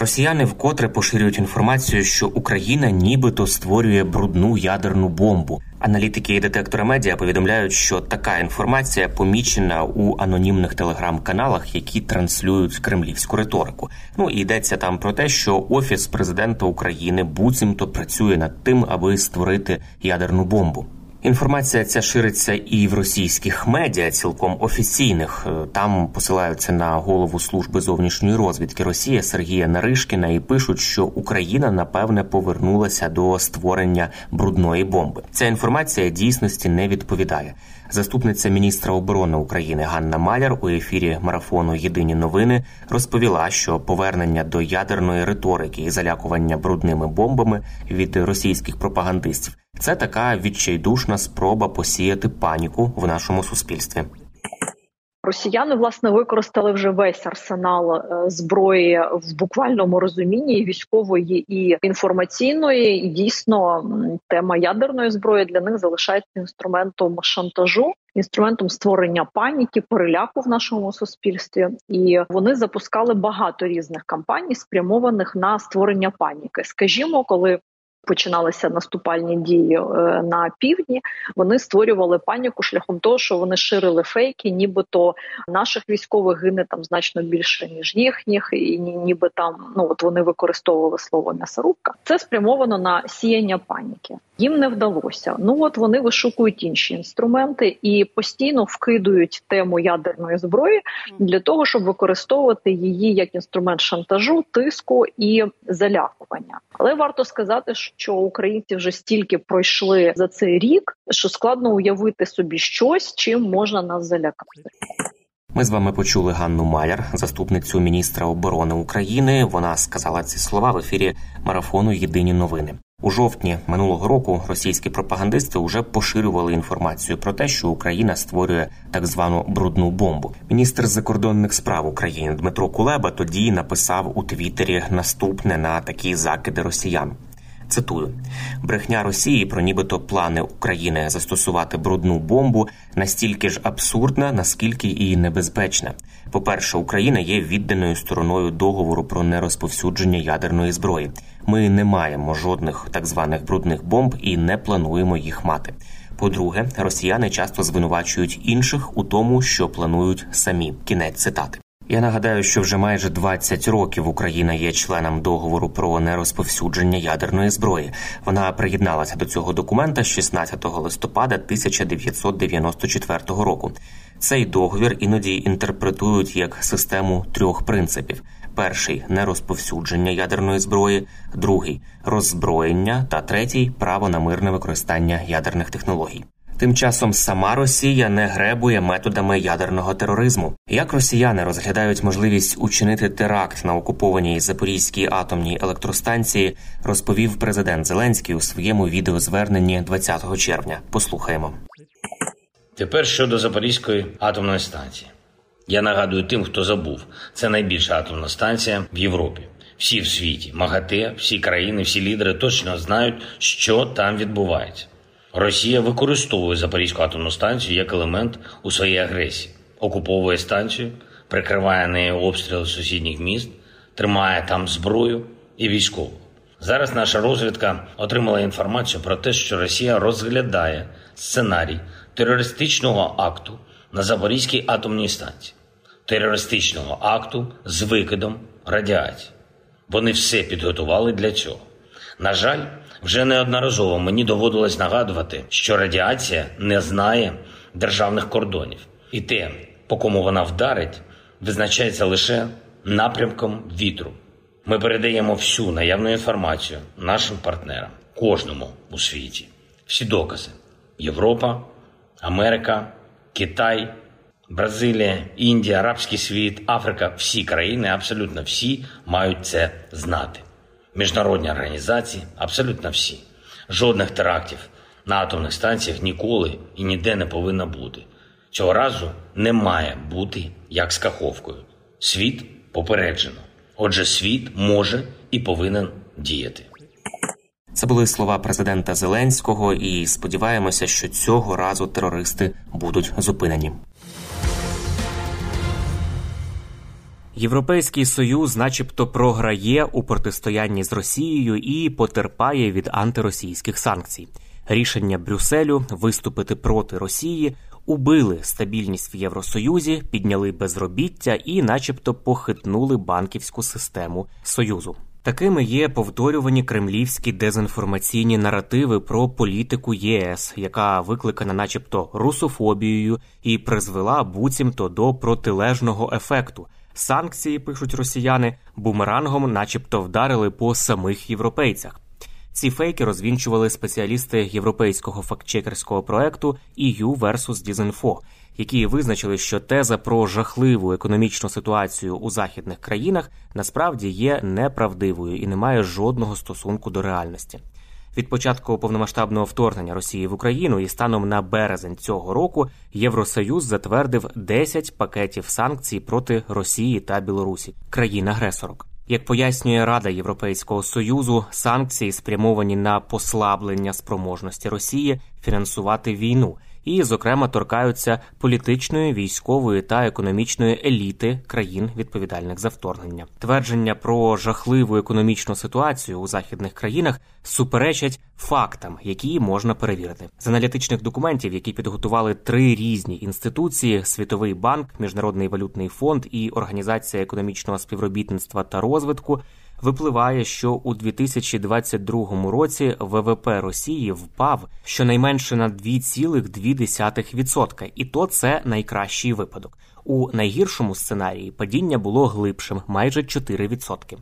Росіяни вкотре поширюють інформацію, що Україна нібито створює брудну ядерну бомбу. Аналітики і детектори медіа повідомляють, що така інформація помічена у анонімних телеграм-каналах, які транслюють кремлівську риторику. Ну і йдеться там про те, що офіс президента України буцімто працює над тим, аби створити ядерну бомбу. Інформація ця шириться і в російських медіа, цілком офіційних. Е, Там посилаються на голову служби зовнішньої розвідки Росії Сергія Наришкіна і пишуть, що Україна напевне повернулася до створення брудної бомби. Ця інформація дійсності не відповідає. Заступниця міністра оборони України Ганна Маляр у ефірі марафону Єдині новини розповіла, що повернення до ядерної риторики і залякування брудними бомбами від російських пропагандистів це така відчайдушна спроба посіяти паніку в нашому суспільстві. Росіяни власне використали вже весь арсенал е, зброї в буквальному розумінні військової і інформаційної. І дійсно тема ядерної зброї для них залишається інструментом шантажу. Інструментом створення паніки, переляку в нашому суспільстві, і вони запускали багато різних кампаній, спрямованих на створення паніки. Скажімо, коли починалися наступальні дії е, на півдні, вони створювали паніку шляхом того, що вони ширили фейки, нібито наших військових гине там значно більше ніж їхніх, і ніби там ну от вони використовували слово м'ясорубка. Це спрямовано на сіяння паніки. Їм не вдалося. Ну от вони вишукують інші інструменти і постійно вкидують тему ядерної зброї для того, щоб використовувати її як інструмент шантажу, тиску і залякування. Але варто сказати, що українці вже стільки пройшли за цей рік, що складно уявити собі щось, чим можна нас залякати. Ми з вами почули Ганну Маляр, заступницю міністра оборони України. Вона сказала ці слова в ефірі марафону Єдині новини. У жовтні минулого року російські пропагандисти вже поширювали інформацію про те, що Україна створює так звану брудну бомбу. Міністр закордонних справ України Дмитро Кулеба тоді написав у Твіттері наступне на такі закиди росіян. Цитую: брехня Росії про нібито плани України застосувати брудну бомбу настільки ж абсурдна, наскільки і небезпечна. По-перше, Україна є відданою стороною договору про нерозповсюдження ядерної зброї. Ми не маємо жодних так званих брудних бомб і не плануємо їх мати. По-друге, росіяни часто звинувачують інших у тому, що планують самі. Кінець цитати. Я нагадаю, що вже майже 20 років Україна є членом договору про нерозповсюдження ядерної зброї. Вона приєдналася до цього документа 16 листопада 1994 року. Цей договір іноді інтерпретують як систему трьох принципів: перший нерозповсюдження ядерної зброї, другий роззброєння та третій право на мирне використання ядерних технологій. Тим часом сама Росія не гребує методами ядерного тероризму. Як росіяни розглядають можливість учинити теракт на окупованій Запорізькій атомній електростанції, розповів президент Зеленський у своєму відеозверненні 20 червня. Послухаємо. Тепер щодо Запорізької атомної станції. Я нагадую тим, хто забув, це найбільша атомна станція в Європі. Всі в світі, МАГАТЕ, всі країни, всі лідери точно знають, що там відбувається. Росія використовує Запорізьку атомну станцію як елемент у своїй агресії, окуповує станцію, прикриває нею обстріли сусідніх міст, тримає там зброю і військову. Зараз наша розвідка отримала інформацію про те, що Росія розглядає сценарій терористичного акту на Запорізькій атомній станції, терористичного акту з викидом радіації. Вони все підготували для цього. На жаль, вже неодноразово мені доводилось нагадувати, що радіація не знає державних кордонів, і те, по кому вона вдарить, визначається лише напрямком вітру. Ми передаємо всю наявну інформацію нашим партнерам, кожному у світі. Всі докази: Європа, Америка, Китай, Бразилія, Індія, Арабський світ, Африка, всі країни, абсолютно всі мають це знати. Міжнародні організації, абсолютно всі. Жодних терактів на атомних станціях ніколи і ніде не повинно бути. Цього разу не має бути як з каховкою. Світ попереджено. Отже, світ може і повинен діяти. Це були слова президента Зеленського, і сподіваємося, що цього разу терористи будуть зупинені. Європейський союз, начебто, програє у протистоянні з Росією і потерпає від антиросійських санкцій. Рішення Брюсселю виступити проти Росії убили стабільність в Євросоюзі, підняли безробіття і, начебто, похитнули банківську систему союзу. Такими є повторювані кремлівські дезінформаційні наративи про політику ЄС, яка викликана, начебто, русофобією, і призвела буцімто до протилежного ефекту. Санкції пишуть росіяни бумерангом, начебто, вдарили по самих європейцях. Ці фейки розвінчували спеціалісти європейського фактчекерського проекту EU versus Disinfo, які визначили, що теза про жахливу економічну ситуацію у західних країнах насправді є неправдивою і не має жодного стосунку до реальності. Від початку повномасштабного вторгнення Росії в Україну і станом на березень цього року Євросоюз затвердив 10 пакетів санкцій проти Росії та Білорусі, країн-агресорок. Як пояснює Рада Європейського союзу, санкції спрямовані на послаблення спроможності Росії фінансувати війну і, зокрема, торкаються політичної, військової та економічної еліти країн, відповідальних за вторгнення. Твердження про жахливу економічну ситуацію у західних країнах суперечать фактам, які можна перевірити з аналітичних документів, які підготували три різні інституції: Світовий банк, Міжнародний валютний фонд і Організація економічного співробітництва та розвитку випливає, що у 2022 році ВВП Росії впав щонайменше на 2,2%. і то це найкращий випадок. У найгіршому сценарії падіння було глибшим майже 4%.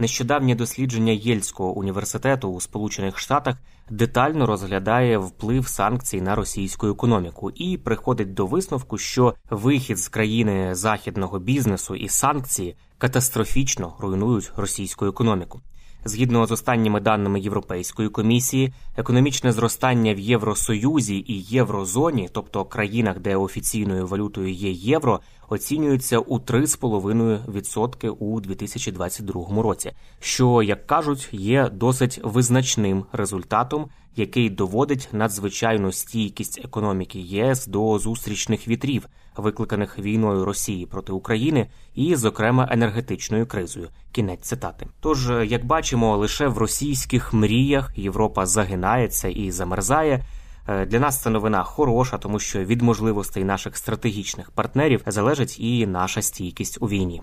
Нещодавнє дослідження Єльського університету у Сполучених Штатах детально розглядає вплив санкцій на російську економіку і приходить до висновку, що вихід з країни західного бізнесу і санкції катастрофічно руйнують російську економіку. Згідно з останніми даними Європейської комісії, економічне зростання в Євросоюзі і Єврозоні, тобто країнах, де офіційною валютою є євро, оцінюється у 3,5% у 2022 році, що як кажуть, є досить визначним результатом, який доводить надзвичайну стійкість економіки ЄС до зустрічних вітрів, викликаних війною Росії проти України, і, зокрема, енергетичною кризою. Кінець цитати. Тож, як бачимо, лише в російських мріях Європа загинається і замерзає. Е, для нас це новина хороша, тому що від можливостей наших стратегічних партнерів залежить і наша стійкість у війні.